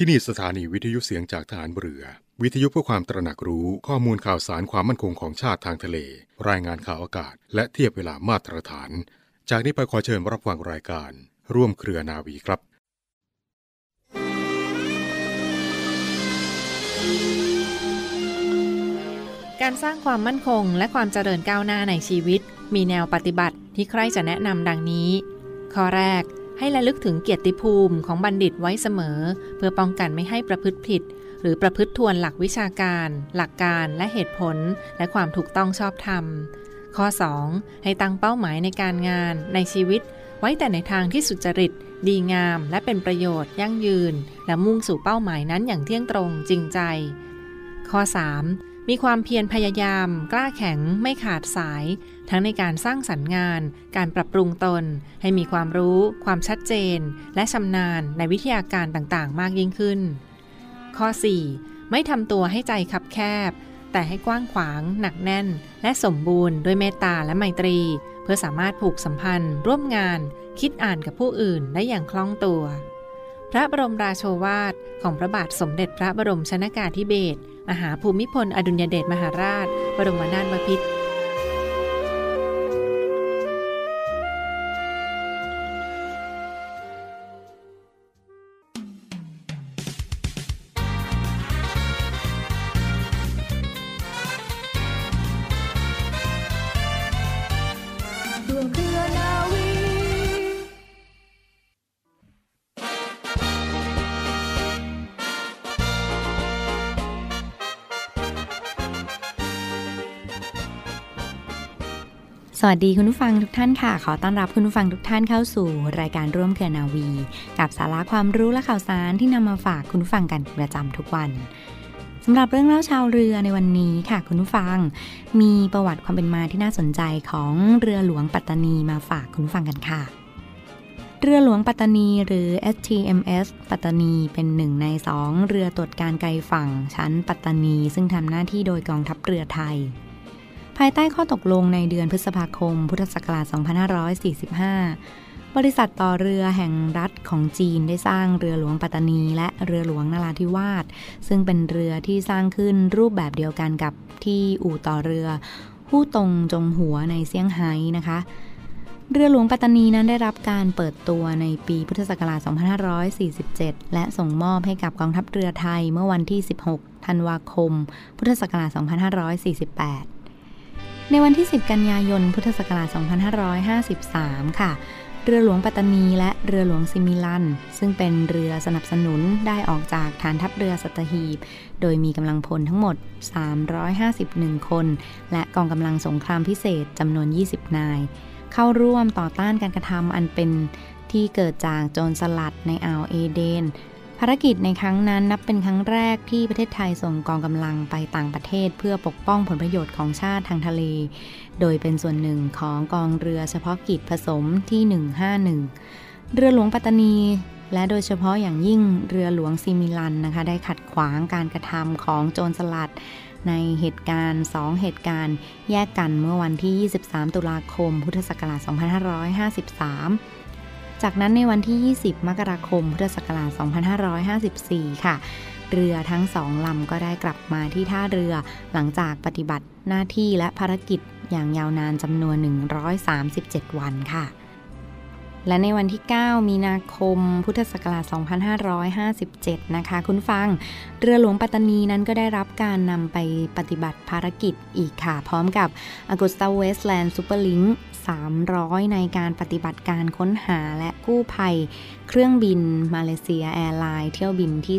ที่นี่สถานีวิทยุเสียงจากฐานเรือ วิทยุเพื่อความตระหนักรู้ข้อมูลข่าวสารความมั่นคงของชาติทางทะเล รายงานข่าวอากาศ และเทียบเวลามาตรฐาน จากนี้ไปขอเชิญรับฟังรายการ ร่วมเครือนาวีครับการสร้างความมั่นคงและความเจริญก้าวหน้าในชีวิต มีแนวปฏิบัติที่ใครจะแนะนำดังนี้ ข้อแรก ให้ระลึกถึงเกียรติภูมิของบัณฑิตไว้เสมอ เพื่อป้องกันไม่ให้ประพฤติผิด หรือประพฤติทวนหลักวิชาการ หลักการและเหตุผล และความถูกต้องชอบธรรม ข้อ 2. ให้ตั้งเป้าหมายในการงานในชีวิต ไว้แต่ในทางที่สุจริต ดีงาม และเป็นประโยชน์ ยั่งยืน และมุ่งสู่เป้าหมายนั้นอย่างเที่ยงตรงจริงใจ ข้อ 3. มีความเพียรพยายาม กล้าแข็งไม่ขาดสาย ทั้งในการสร้างสรรค์งาน การปรับปรุงตน ให้มีความรู้ ความชัดเจน และชำนาญในวิทยาการต่างๆ มากยิ่งขึ้น ข้อ 4. ไม่ทำตัวให้ใจคับแคบ แต่ให้กว้างขวาง หนักแน่น และสมบูรณ์ด้วยเมตตาและไมตรี เพื่อสามารถผูกสัมพันธ์ ร่วมงาน คิดอ่านกับผู้อื่นได้อย่างคล่องตัว พระบรมราโชวาทของพระบาทสมเด็จพระบรมชนากาธิเบศรมหาภูมิพล อดุลยเดชมหาราช บรมนาถบพิตร สวัสดีคุณผู้ฟังทุกท่านค่ะ ขอต้อนรับคุณผู้ฟังทุกท่านเข้าสู่รายการร่วมเครือนาวี กับสาระความรู้และข่าวสารที่นำมาฝากคุณผู้ฟังกันประจำทุกวันสำหรับเรื่องเล่าชาวเรือในวันนี้ค่ะ คุณผู้ฟัง มีประวัติความเป็นมาที่น่าสนใจของเรือหลวงปัตตานีมาฝากคุณผู้ฟังกันค่ะเรือหลวงปัตตานีหรือ STMS ปัตตานีเป็นหนึ่งในสองเรือตรวจการไกลฝั่งชั้นปัตตานี ซึ่งทำหน้าที่โดยกองทัพเรือไทย ภายใต้ข้อตกลงในเดือนพฤษภาคม พุทธศักราช 2545 บริษัทต่อเรือแห่งรัฐของจีนได้สร้างเรือหลวงปัตตานี และเรือหลวงนราธิวาส ซึ่งเป็นเรือที่สร้างขึ้นรูปแบบเดียวกันกับที่อู่ต่อเรือฮู้ตรงจงหัวในเซี่ยงไฮ้นะคะ เรือหลวงปัตตานีนั้นได้รับการเปิดตัวในปีพุทธศักราช 2547 และส่งมอบให้กับกองทัพเรือไทยเมื่อวันที่ 16 ธันวาคม พุทธศักราช 2548 ในวันที่ 10 กันยายน พุทธศักราช 2553 ค่ะ เรือหลวงปัตตานีและเรือหลวงซิมิลัน ซึ่งเป็นเรือสนับสนุนได้ออกจากฐานทัพเรือสัตหีบ โดยมีกำลังพลทั้งหมด 351 คน และกองกำลังสงครามพิเศษจำนวน 20 นาย เข้าร่วมต่อต้านการกระทำอันเป็นที่เกิดจากโจรสลัดในอ่าวเอเดน ภารกิจในครั้งนั้นนับเป็นครั้งแรกที่ประเทศไทยส่งกองกำลังไปต่างประเทศ เพื่อปกป้องผลประโยชน์ของชาติทางทะเล โดยเป็นส่วนหนึ่งของกองเรือเฉพาะกิจผสมที่ 151 เรือหลวงปัตตานี และโดยเฉพาะอย่างยิ่งเรือหลวงซิมิลันนะคะได้ขัดขวางการกระทำของโจรสลัด ในเหตุการณ์ 2 เหตุการณ์ แยกกันเมื่อวันที่ 23 ตุลาคม พุทธศักราช 2553 จากนั้นในวันที่ 20 มกราคม พุทธศักราช 2554 ค่ะ เรือทั้งสองลำก็ได้กลับมาที่ท่าเรือหลังจากปฏิบัติหน้าที่และภารกิจอย่างยาวนานจำนวน 137 วันค่ะ และในวันที่ 9 มีนาคม พุทธศักราช 2557 นะคะ คุณฟัง เรือหลวงปัตตานีนั้นก็ได้รับการนำไปปฏิบัติภารกิจอีกค่ะ พร้อมกับ AgustaWestland Super Lynx 300 ในการปฏิบัติการค้นหาและกู้ภัย เครื่องบินมาเลเซียแอร์ไลน์เที่ยวบินที่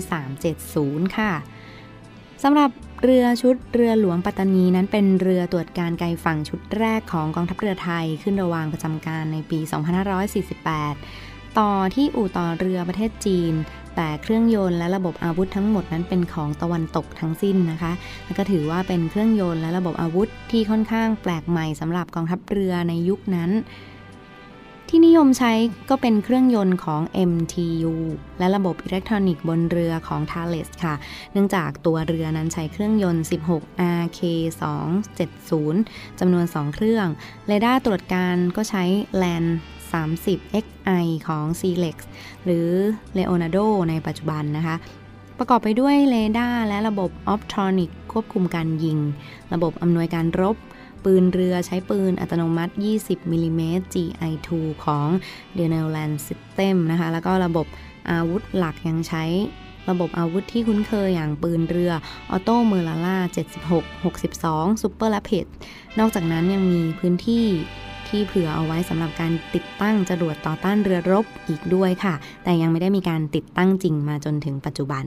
370 ค่ะ สำหรับเรือชุดเรือหลวงปัตตานีนั้นเป็นเรือตรวจการไกลฝั่งชุดแรกของกองทัพเรือไทยขึ้นระวางประจำการในปี 2548 ต่อที่อู่ต่อเรือประเทศจีน แต่เครื่องยนต์และระบบอาวุธทั้งหมดนั้นเป็นของตะวันตกทั้งสิ้นนะคะ และก็ถือว่าเป็นเครื่องยนต์และระบบอาวุธที่ค่อนข้างแปลกใหม่สำหรับกองทัพเรือในยุคนั้น ที่นิยมใช้ก็เป็นเครื่องยนต์ของ MTU และระบบอิเล็กทรอนิกส์บนเรือของ Thales ค่ะ เนื่องจากตัวเรือนั้นใช้เครื่องยนต์ 16 RK270 จำนวน 2 เครื่อง เรดาร์ตรวจการก็ใช้ LAN 30 XI ของ c l e x หรือ Leonardo ในปัจจุบันนะคะ ประกอบไปด้วยเรดาร์และระบบ optronic ควบคุมการยิง ระบบอำนวยการรบ ปืนเรือใช้ปืนอัตโนมัติ 20มิลิเมตร GI2 ของ d e n e l a n d System นะคะ แล้วก็ระบบอาวุธหลักยังใช้ระบบอาวุธที่คุ้นเคยอย่างปืนเรือ OTO Melara 76 62 Super Rapid นอกจากนั้นยังมีพื้นที่ที่เผื่อเอาไว้สำหรับการติดตั้งจรวดต่อต้านเรือรบอีกด้วยค่ะ แต่ยังไม่ได้มีการติดตั้งจริงมาจนถึงปัจจุบัน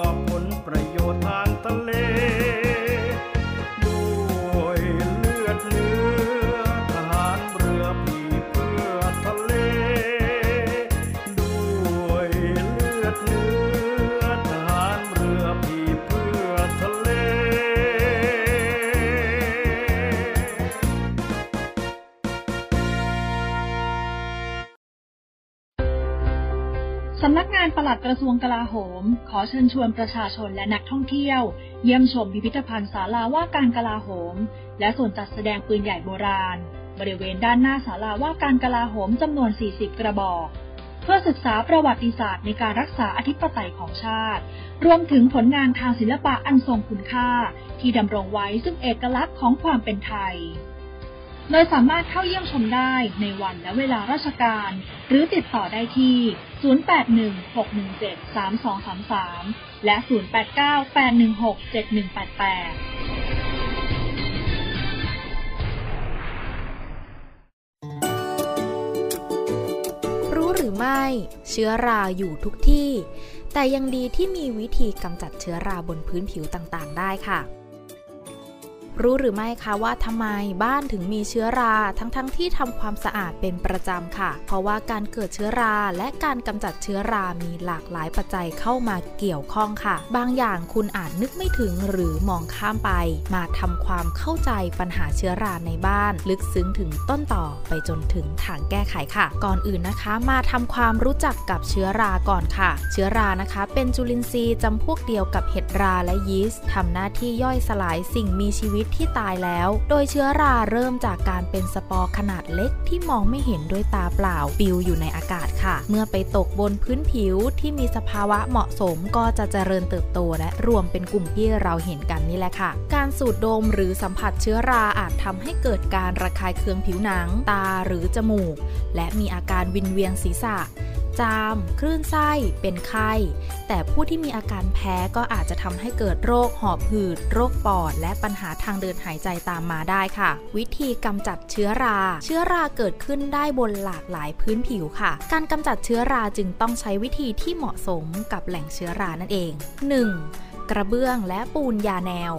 กยกอบผลประโยชน์ทางทะเลด้วยเลือดเนื้อทหารเรือผีเพื่อทะเลด้วยเลือดเนื้อทหารเรือผีเพื่อทะเล สำนักงานปลัดกระทรวงกลาโหม ขอเชิญชวนประชาชนและนักท่องเที่ยว เยี่ยมชมพิพิธภัณฑ์ศาลาว่าการกลาโหม และส่วนจัดแสดงปืนใหญ่โบราณ บริเวณด้านหน้าศาลาว่าการกลาโหมจำนวน 40 กระบอก เพื่อศึกษาประวัติศาสตร์ในการรักษาอธิปไตยของชาติ รวมถึงผลงานทางศิลปะอันทรงคุณค่า ที่ดำรงไว้ซึ่งเอกลักษณ์ของความเป็นไทย โดยสามารถเข้าเยี่ยมชมได้ในวันและเวลาราชการ หรือติดต่อได้ที่ 0816173233 และ 0898167188รู้หรือไม่เชื้อราอยู่ทุกที่ แต่ยังดีที่มีวิธีกำจัดเชื้อราบนพื้นผิวต่างๆ ได้ค่ะ รู้หรือไม่คะว่าทำไมบ้านถึงมีเชื้อราทั้งๆ ที่ทำความสะอาดเป็นประจำค่ะ เพราะว่าการเกิดเชื้อราและการกำจัดเชื้อรามีหลากหลายปัจจัยเข้ามาเกี่ยวข้องค่ะ บางอย่างคุณอาจนึกไม่ถึงหรือมองข้ามไป มาทำความเข้าใจปัญหาเชื้อราในบ้าน ลึกซึ้งถึงต้นต่อไปจนถึงทางแก้ไขค่ะ ก่อนอื่นนะคะ มาทำความรู้จักกับเชื้อราก่อนค่ะ เชื้อรานะคะ เป็นจุลินทรีย์จำพวกเดียวกับเห็ดราและยีสต์ทำหน้าที่ย่อยสลายสิ่งมีชีวิตที่ตายแล้ว โดยเชื้อราเริ่มจากการเป็นสปอร์ขนาดเล็กที่มองไม่เห็นด้วยตาเปล่าปิวอยู่ในอากาศค่ะ เมื่อไปตกบนพื้นผิวที่มีสภาวะเหมาะสมก็จะเจริญเติบโตและรวมเป็นกลุ่มที่เราเห็นกันนี่แหละค่ะ การสูดดมหรือสัมผัสเชื้อราอาจทำให้เกิดการระคายเคืองผิวหนัง ตาหรือจมูก และมีอาการวินเวียนศีรษะ จาม คลื่นไส้ เป็นไข้ แต่ผู้ที่มีอาการแพ้ก็อาจจะทำให้เกิดโรคหอบหืด โรคปอด และปัญหาทางเดินหายใจตามมาได้ค่ะ วิธีกำจัดเชื้อรา เชื้อราเกิดขึ้นได้บนหลากหลายพื้นผิวค่ะ การกำจัดเชื้อราจึงต้องใช้วิธีที่เหมาะสมกับแหล่งเชื้อรานั่นเอง 1. กระเบื้องและปูนยาแนว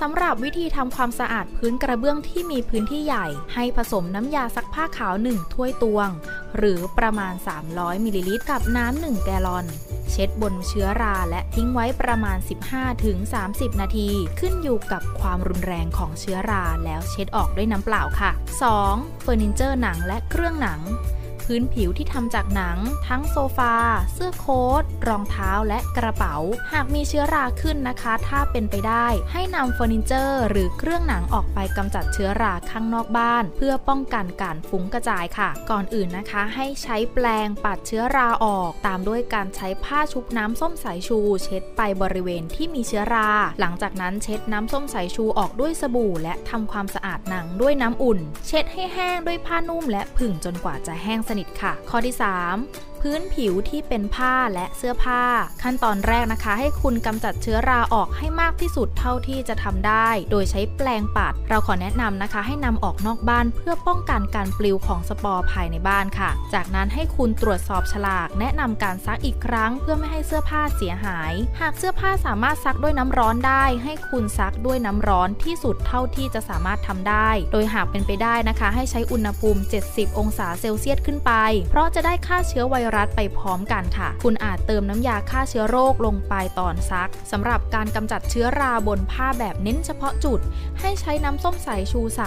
สำหรับวิธีทำความสะอาดพื้นกระเบื้องที่มีพื้นที่ใหญ่ ให้ผสมน้ำยาซักผ้าขาว 1 ถ้วยตวง หรือประมาณ 300มิลลิลิตรกับน้ำ1แกลลอน เช็ดบนเชื้อราและทิ้งไว้ประมาณ 15-30 นาที ขึ้นอยู่กับความรุนแรงของเชื้อราแล้วเช็ดออกด้วยน้ำเปล่าค่ะ 2. เฟอร์นิเจอร์หนังและเครื่องหนัง พื้นผิวที่ทำจากหนัง ทั้งโซฟา เสื้อโค้ทรองเท้าและกระเป๋า หากมีเชื้อราขึ้นนะคะ ถ้าเป็นไปได้ ให้นำเฟอร์นิเจอร์หรือเครื่องหนังออกไปกำจัดเชื้อราข้างนอกบ้าน เพื่อป้องกันการฟุ้งกระจายค่ะ ก่อนอื่นนะคะ ให้ใช้แปรงปัดเชื้อราออก ตามด้วยการใช้ผ้าชุบน้ำส้มสายชู เช็ดไปบริเวณที่มีเชื้อรา หลังจากนั้นเช็ดน้ำส้มสายชูออกด้วยสบู่ และทำความสะอาดหนังด้วยน้ำอุ่น เช็ดให้แห้งด้วยผ้านุ่มและผึ่งจนกว่าจะแห้งสนิทค่ะ ข้อที่ 3 พื้นผิวที่เป็นผ้าและเสื้อผ้า ขั้นตอนแรกนะคะ ให้คุณกำจัดเชื้อราออกให้มากที่สุดเท่าที่จะทำได้ โดยใช้แปรงปัด เราขอแนะนำนะคะ ให้นำออกนอกบ้านเพื่อป้องกันการปลิวของสปอร์ภายในบ้านค่ะ จากนั้นให้คุณตรวจสอบฉลาก แนะนำการซักอีกครั้ง เพื่อไม่ให้เสื้อผ้าเสียหาย หากเสื้อผ้าสามารถซักด้วยน้ำร้อนได้ ให้คุณซักด้วยน้ำร้อนที่สุดเท่าที่จะสามารถทำได้ โดยหากเป็นไปได้นะคะ ให้ใช้อุณหภูมิ 70 องศาเซลเซียสขึ้นไป เพราะจะได้ฆ่าเชื้อไวรัสไปพร้อมกันค่ะ คุณอาจเติมน้ำยาฆ่าเชื้อโรคลงไปตอนซักสำหรับการกำจัดเชื้อราบนผ้าแบบเน้นเฉพาะจุด ให้ใช้น้ำส้มสายชูใส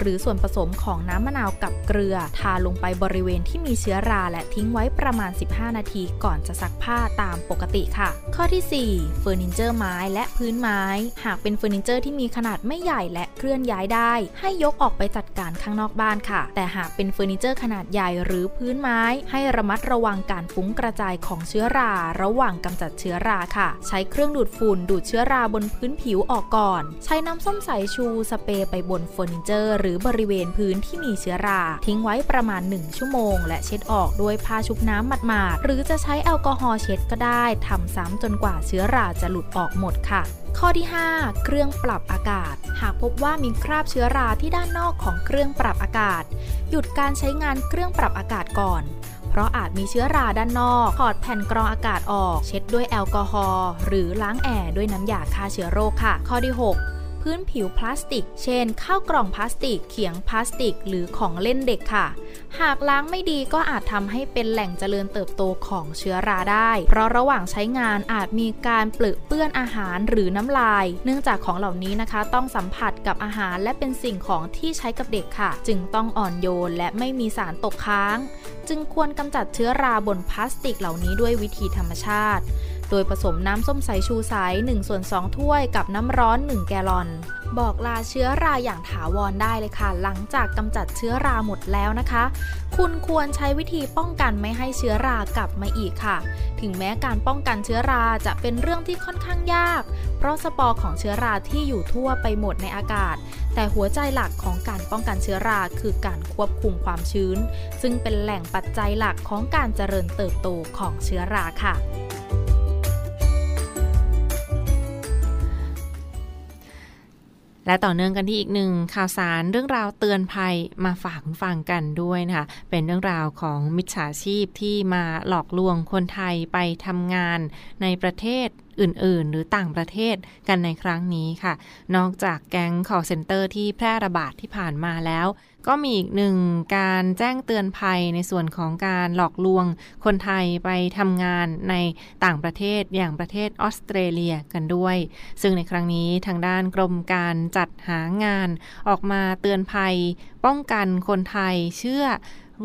หรือส่วนผสมของน้ำมะนาวกับเกลือ ทาลงไปบริเวณที่มีเชื้อราและทิ้งไว้ประมาณ 15 นาทีก่อนจะซักผ้าตามปกติค่ะ ข้อที่ 4 เฟอร์นิเจอร์ไม้และพื้นไม้ หากเป็นเฟอร์นิเจอร์ที่มีขนาดไม่ใหญ่และเคลื่อนย้ายได้ ให้ยกออกไปจัดการข้างนอกบ้านค่ะ แต่หากเป็นเฟอร์นิเจอร์ขนาดใหญ่หรือพื้นไม้ ให้ระมัดระวังการฟุ้งกระจายของเชื้อรา ระหว่างกำจัดเชื้อราค่ะ ใช้เครื่องดูดฝุ่นดูดเชื้อราบนพื้นผิวออกก่อน ใช้น้ำส้มสายชูสเปรย์ไปบนเฟอร์นิเจอร์หรือบริเวณพื้นที่มีเชื้อรา ทิ้งไว้ประมาณ 1 ชั่วโมง และเช็ดออกด้วยผ้าชุบน้ำหมาดๆ หรือจะใช้แอลกอฮอล์เช็ดก็ได้ทำซ้ำจนกว่าเชื้อราจะหลุดออกหมดค่ะข้อที่ 5 เครื่องปรับอากาศ หากพบว่ามีคราบเชื้อราที่ด้านนอกของเครื่องปรับอากาศ หยุดการใช้งานเครื่องปรับอากาศก่อน เพราะอาจมีเชื้อราด้านนอกถอดแผ่นกรองอากาศออก เช็ดด้วยแอลกอฮอล์หรือล้างแอร์ด้วยน้ำยาฆ่าเชื้อโรคค่ะ ข้อที่ 6 พื้นผิวพลาสติก เช่น ข้าวกล่องพลาสติก เขียงพลาสติก หรือของเล่นเด็กค่ะ หากล้างไม่ดีก็อาจทำให้เป็นแหล่งเจริญเติบโตของเชื้อราได้ เพราะระหว่างใช้งานอาจมีการเปลือเปื้อนอาหารหรือน้ำลาย เนื่องจากของเหล่านี้นะคะ ต้องสัมผัสกับอาหารและเป็นสิ่งของที่ใช้กับเด็กค่ะ จึงต้องอ่อนโยนและไม่มีสารตกค้าง จึงควรกำจัดเชื้อราบนพลาสติกเหล่านี้ด้วยวิธีธรรมชาติ ดยผสมน้ำส้มสายชูใส1ส่วน2ถ้วยกับน้ำร้อน 1 แกลลอน บอกลาเชื้อราอย่างถาวรได้เลยค่ะ หลังจากกำจัดเชื้อราหมดแล้วนะคะ คุณควรใช้วิธีป้องกันไม่ให้เชื้อรากลับมาอีกค่ะ ถึงแม้การป้องกันเชื้อราจะเป็นเรื่องที่ค่อนข้างยาก เพราะสปอร์ของเชื้อราที่อยู่ทั่วไปหมดในอากาศ แต่หัวใจหลักของการป้องกันเชื้อราคือการควบคุมความชื้น ซึ่งเป็นแหล่งปัจจัยหลักของการเจริญเติบโตของเชื้อราค่ะ และต่อเนื่องกันที่อีกหนึ่งข่าวสารเรื่องราวเตือนภัยมาฝากคุณฟังกันด้วยนะคะเป็นเรื่องราวของมิจฉาชีพที่มาหลอกลวงคนไทยไปทำงานในประเทศ อื่น ๆ หรือต่างประเทศกันในครั้งนี้ค่ะ นอกจากแก๊ง call center ที่แพร่ระบาดที่ผ่านมาแล้ว ก็มีอีกหนึ่งการแจ้งเตือนภัยในส่วนของการหลอกลวงคนไทยไปทำงานในต่างประเทศอย่างประเทศออสเตรเลียกันด้วย ซึ่งในครั้งนี้ทางด้านกรมการจัดหางานออกมาเตือนภัย ป้องกันคนไทยเชื่อ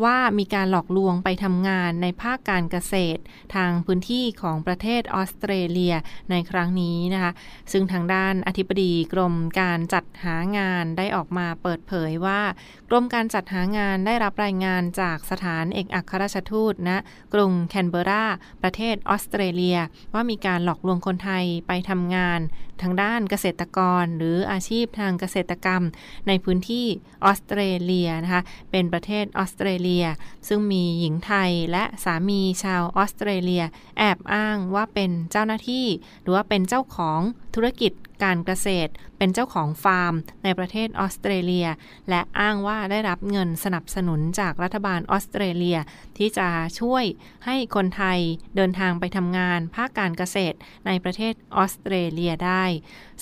ว่ามีการหลอกลวงไปทำงานในภาคการเกษตร ทางพื้นที่ของประเทศออสเตรเลียในครั้งนี้นะคะ ซึ่งทางด้านอธิบดีกรมการจัดหางานได้ออกมาเปิดเผยว่า กรมการจัดหางานได้รับรายงานจากสถานเอกอัครราชทูตณนะกรุงแคนเบราประเทศออสเตรเลีย ว่ามีการหลอกลวงคนไทยไปทำงาน ทางด้านเกษตรกร หรืออาชีพทางเกษตรกรรม ในพื้นที่ออสเตรเลียนะคะเป็นประเทศออสเตรเลียลีย ซึ่งมีหญิงไทยและสามีชาวออสเตรเลีย แอบอ้างว่าเป็นเจ้าหน้าที่ หรือว่าเป็นเจ้าของธุรกิจการเกษตร เป็นเจ้าของฟาร์ม ในประเทศออสเตรเลีย และอ้างว่าได้รับเงินสนับสนุนจากรัฐบาลออสเตรเลีย ที่จะช่วยให้คนไทยเดินทางไปทำงาน ภาคการเกษตรในประเทศออสเตรเลียได้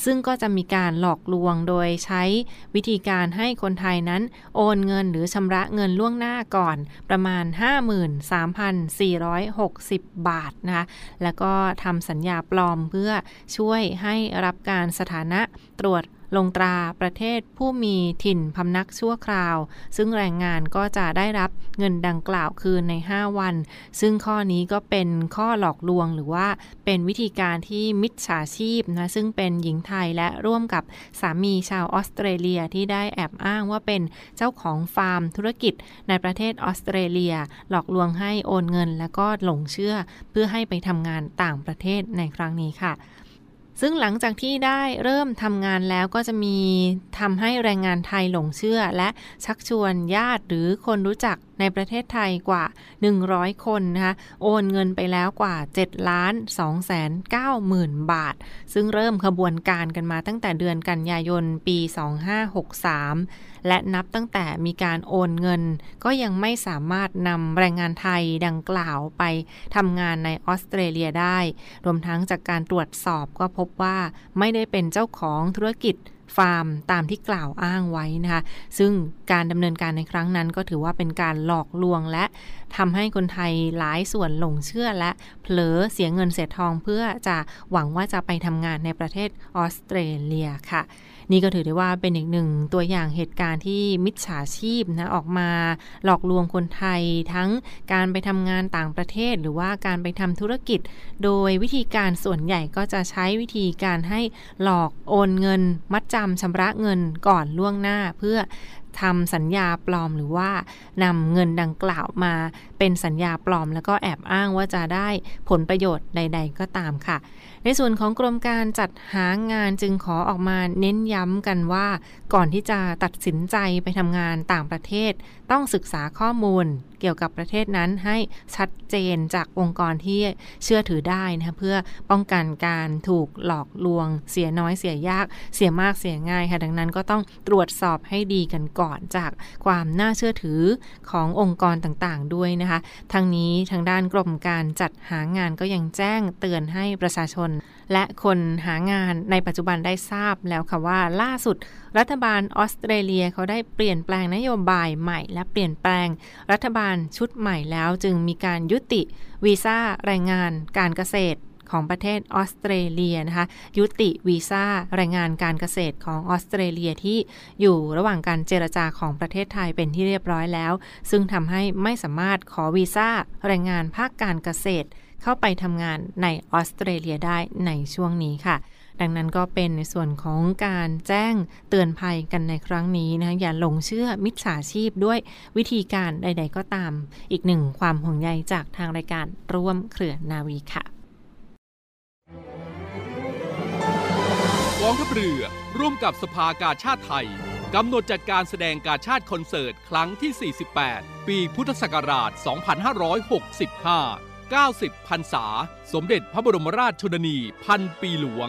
ซึ่งก็จะมีการหลอกลวงโดยใช้วิธีการให้คนไทยนั้น โอนเงินหรือชำระเงินล่วงหน้าก่อนประมาณ 53,460 บาทนะคะแล้วก็ทำสัญญาปลอมเพื่อช่วยให้รับการสถานะตรวจลงตราประเทศผู้มีถิ่นพำนักชั่วคราว ซึ่งแรงงานก็จะได้รับเงินดังกล่าวคืนใน 5 วัน ซึ่งข้อนี้ก็เป็นข้อหลอกลวงหรือว่าเป็นวิธีการที่มิจฉาชีพนะซึ่งเป็นหญิงไทยและร่วมกับสามีชาวออสเตรเลียที่ได้แอบอ้างว่าเป็นเจ้าของฟาร์มธุรกิจในประเทศออสเตรเลีย หลอกลวงให้โอนเงิน แล้วก็หลงเชื่อ เพื่อให้ไปทำงานต่างประเทศในครั้งนี้ค่ะ ซึ่งหลังจากที่ได้เริ่มทำงานแล้วก็จะมีทำให้แรงงานไทยหลงเชื่อ และชักชวนญาติหรือคนรู้จัก ในประเทศไทยกว่า 100 คนนะคะโอนเงินไปแล้วกว่า7ล้าน2แสน9หมื่นบาท ซึ่งเริ่มขบวนการกันมาตั้งแต่เดือนกันยายนปี 2563 และนับตั้งแต่มีการโอนเงิน ก็ยังไม่สามารถนำแรงงานไทยดังกล่าวไปทำงานในออสเตรเลียได้ รวมทั้งจากการตรวจสอบก็พบว่าไม่ได้เป็นเจ้าของธุรกิจ ฟาร์มตามที่กล่าวอ้างไว้นะคะ ซึ่งการดำเนินการในครั้งนั้นก็ถือว่าเป็นการหลอกลวงและทำให้คนไทยหลายส่วนหลงเชื่อและเผลอเสียเงินเสียทองเพื่อจะหวังว่าจะไปทำงานในประเทศออสเตรเลียค่ะ นี่ก็ถือได้ว่าเป็นอีกหนึ่งตัวอย่างเหตุการณ์ที่มิจฉาชีพนะออกมาหลอกลวงคนไทยทั้งการไปทำงานต่างประเทศ หรือว่าการไปทำธุรกิจ โดยวิธีการส่วนใหญ่ก็จะใช้วิธีการให้หลอกโอนเงิน มัดจำชำระเงินก่อนล่วงหน้า เพื่อ ทำสัญญาปลอมหรือว่านำเงินดังกล่าวมาเป็นสัญญาปลอม แล้วก็แอบอ้างว่าจะได้ผลประโยชน์ใด ๆ ก็ตามค่ะ ในส่วนของกรมการจัดหางานจึงขอออกมาเน้นย้ำกันว่า ก่อนที่จะตัดสินใจไปทำงานต่างประเทศ ต้องศึกษาข้อมูลเกี่ยวกับประเทศนั้นให้ชัดเจนจากองค์กรที่เชื่อถือได้นะเพื่อป้องกันการถูกหลอกลวง เสียน้อยเสียยาก เสียมากเสียง่ายค่ะดังนั้นก็ต้องตรวจสอบให้ดีกันก่อนจากความน่าเชื่อถือขององค์กรต่างๆ ด้วยนะคะทั้งนี้ทางด้านกรมการจัดหางานก็ยังแจ้งเตือนให้ประชาชน และคนหางานในปัจจุบันได้ทราบแล้วค่ะว่าล่าสุดรัฐบาลออสเตรเลียเขาได้เปลี่ยนแปลงนโยบายใหม่ และเปลี่ยนแปลงรัฐบาลชุดใหม่แล้วจึงมีการยุติวีซ่าแรงงานการเกษตรของประเทศออสเตรเลียนะคะ ยุติวีซ่าแรงงานการเกษตรของออสเตรเลียที่อยู่ระหว่างการเจรจาของประเทศไทยเป็นที่เรียบร้อยแล้ว ซึ่งทำให้ไม่สามารถขอวีซ่าแรงงานภาคการเกษตร เข้าไปทำงานในออสเตรเลียได้ในช่วงนี้ค่ะ ดังนั้นก็เป็นในส่วนของการแจ้งเตือนภัยกันในครั้งนี้นะอย่าหลงเชื่อมิจฉาชีพด้วยวิธีการใด ๆ ก็ตาม อีกหนึ่งความห่วงใยจากทางรายการร่วมเครือนาวีค่ะกองทัพเรือร่วมกับสภากาชาติไทยกำหนดจัดการแสดงกาชาติคอนเสิร์ตครั้งที่ 48 ปีพุทธศักราช 2565 90 พรรษา สมเด็จพระบรมราชชนนี พันปีหลวง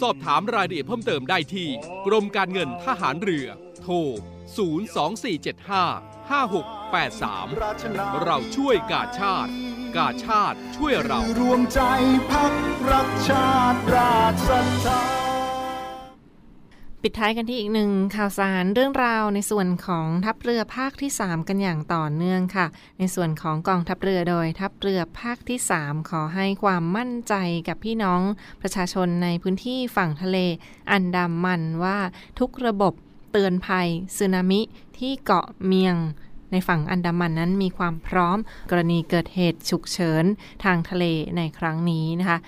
สอบถามรายละเอียดเพิ่มเติมได้ที่ กรมการเงินทหารเรือ โทร 02475 5683 เราช่วยกาชาติ กาชาติช่วยเรา รวมใจพักรักชาติราชศรัทธา ปิดท้ายกันที่อีกหนึ่งข่าวสารเรื่องราวในส่วนของทัพเรือภาคที่ 3 กันอย่างต่อเนื่องค่ะ ในส่วนของกองทัพเรือโดย ทัพเรือภาคที่ 3 ขอให้ความมั่นใจกับพี่น้องประชาชนในพื้นที่ฝั่งทะเล อันดามันว่าทุกระบบเตือนภัยสึนามิที่เกาะเมียงในฝั่งอันดามันนั้นมีความพร้อม กรณีเกิดเหตุฉุกเฉินทางทะเลในครั้งนี้นะคะ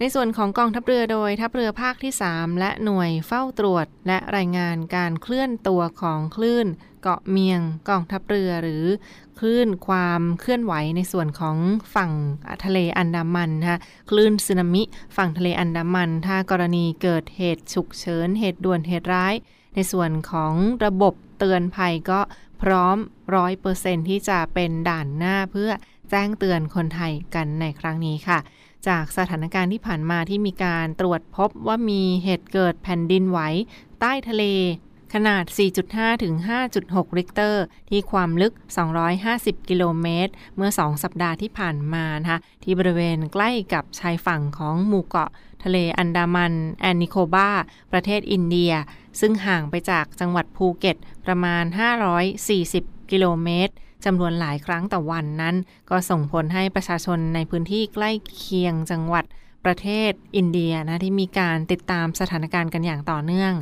ในส่วนของกองทัพเรือโดยทัพเรือภาคที่ 3 และหน่วยเฝ้าตรวจ และรายงานการเคลื่อนตัวของคลื่น เกาะเมียงกองทัพเรือหรือคลื่นความเคลื่อนไหวในส่วนของฝั่งทะเลอันดามันนะคะคลื่นสึนามิฝั่งทะเลอันดามัน ถ้ากรณีเกิดเหตุฉุกเฉินเหตุด่วนเหตุร้าย ในส่วนของระบบเตือนภัยก็พร้อมร้อยเปอร์เซนที่จะเป็นด่านหน้าเพื่อแจ้งเตือนคนไทยกันในครั้งนี้ค่ะ จากสถานการณ์ที่ผ่านมาที่มีการตรวจพบว่ามีเหตุเกิดแผ่นดินไหวใต้ทะเล ขนาด 4.5 ถึง 5.6 ริกเตอร์ ที่ความลึก 250 กิโลเมตร เมื่อ 2 สัปดาห์ที่ผ่านมานะคะที่บริเวณใกล้กับชายฝั่งของหมู่เกาะทะเลอันดามันและนิโคบาร์ ประเทศอินเดีย ซึ่งห่างไปจากจังหวัดภูเก็ตประมาณ 540 กิโลเมตร จำนวนหลายครั้งต่อวันนั้น ก็ส่งผลให้ประชาชนในพื้นที่ใกล้เคียงจังหวัดประเทศอินเดียนะที่มีการติดตามสถานการณ์กันอย่างต่อเนื่อง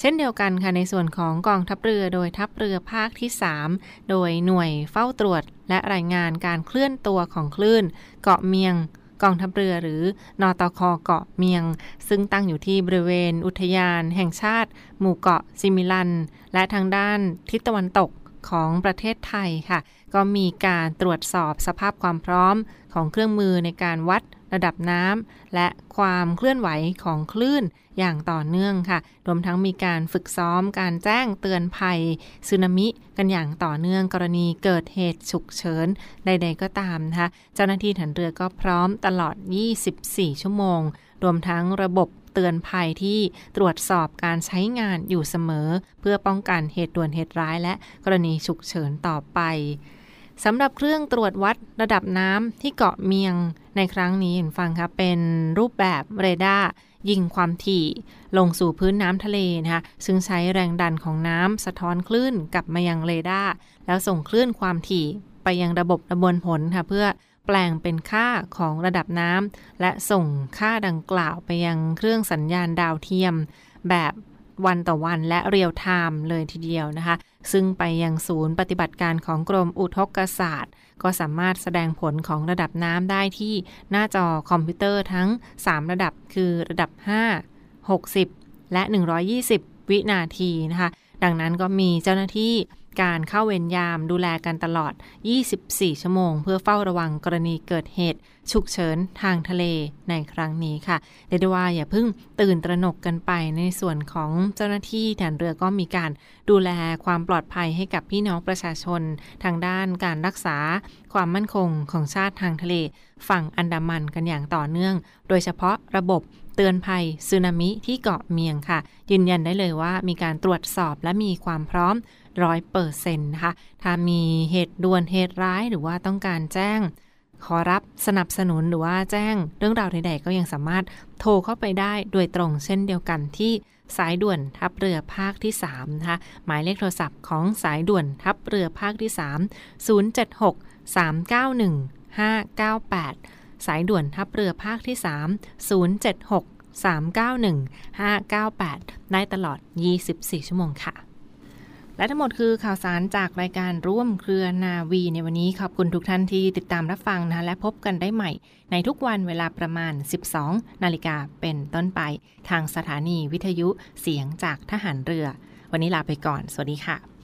เช่นเดียวกันค่ะในส่วนของกองทัพเรือโดยทัพเรือภาคที่ 3 โดยหน่วยเฝ้าตรวจ และรายงานการเคลื่อนตัวของคลื่น เกาะเมียงกองทัพเรือหรือนอตคเกาะเมียง ซึ่งตั้งอยู่ที่บริเวณอุทยานแห่งชาติ หมู่เกาะซิมิลัน และทางด้านทิศตะวันตก ของประเทศไทยค่ะ ก็มีการตรวจสอบสภาพความพร้อมของเครื่องมือในการวัดระดับน้ำและความเคลื่อนไหวของคลื่นอย่างต่อเนื่องค่ะ รวมทั้งมีการฝึกซ้อมการแจ้งเตือนภัยสึนามิกันอย่างต่อเนื่องกรณีเกิดเหตุฉุกเฉินใด ๆ ก็ตามนะคะ เจ้าหน้าที่ฐานเรือก็พร้อมตลอด 24 ชั่วโมง รวมทั้งระบบเตือนภัยที่ตรวจสอบการใช้งานอยู่เสมอ เพื่อป้องกันเหตุด่วนเหตุร้าย และกรณีฉุกเฉินต่อไปสำหรับเครื่องตรวจวัดระดับน้ำที่เกาะเมียงในครั้งนี้เห็นฟังครับเป็นรูปแบบเรดาร์ยิงความถี่ ลงสู่พื้นน้ำทะเลนะคะซึ่งใช้แรงดันของน้ำสะท้อนคลื่นกลับมายังเรดาร์แล้วส่งคลื่นความถี่ไปยังระบบระบวนผลค่ะเพื่อ แปลงเป็นค่าของระดับน้ำและส่งค่าดังกล่าวไปยังเครื่องสัญญาณดาวเทียม แบบวันต่อวันและเรียลไทม์เลยทีเดียวนะคะ ซึ่งไปยังศูนย์ปฏิบัติการของกรมอุทกศาสตร์ ก็สามารถแสดงผลของระดับน้ำได้ที่หน้าจอคอมพิวเตอร์ทั้ง 3 ระดับคือระดับ 5 60 และ 120 วินาทีนะคะ ดังนั้นก็มีเจ้าหน้าที่การเข้าเวรยามดูแลกันตลอด 24 ชั่วโมง เพื่อเฝ้าระวังกรณีเกิดเหตุ ฉุกเฉินทางทะเลในครั้งนี้ค่ะเรียกได้ว่าอย่าเพิ่งตื่นตระหนกกันไปในส่วนของเจ้าหน้าที่ฐานเรือก็มีการดูแลความปลอดภัยให้กับพี่น้องประชาชน ทางด้านการรักษาความมั่นคงของชาติทางทะเล ฝั่งอันดามันกันอย่างต่อเนื่อง โดยเฉพาะระบบ ตือนภัยสึนามิที่เกาะเมียงค่ะ ยืนยันได้เลยว่ามีการตรวจสอบและมีความพร้อมร้อยเปอร์เซ็นต์นะคะ ถ้ามีเหตุด่วนเหตุร้ายหรือว่าต้องการแจ้ง ขอรับสนับสนุนหรือว่าแจ้งเรื่องราวใดๆก็ยังสามารถโทรเข้าไปได้โดยตรงเช่นเดียวกันที่สายด่วนทัพเรือภาคที่3นะคะหมายเลขโทรศัพท์ของสายด่วนทัพเรือภาคที่ 3 076 391 598 สายด่วนทัพเรือภาคที่ 3 076 391 598 ได้ตลอด 24 ชั่วโมงค่ะ และทั้งหมดคือข่าวสารจากรายการร่วมเครือนาวีในวันนี้ขอบคุณทุกท่านที่ติดตามรับฟังนะและพบกันได้ใหม่ ในทุกวันเวลาประมาณ 12 นาฬิกาเป็นต้นไป ทางสถานีวิทยุเสียงจากทหารเรือ วันนี้ลาไปก่อน สวัสดีค่ะ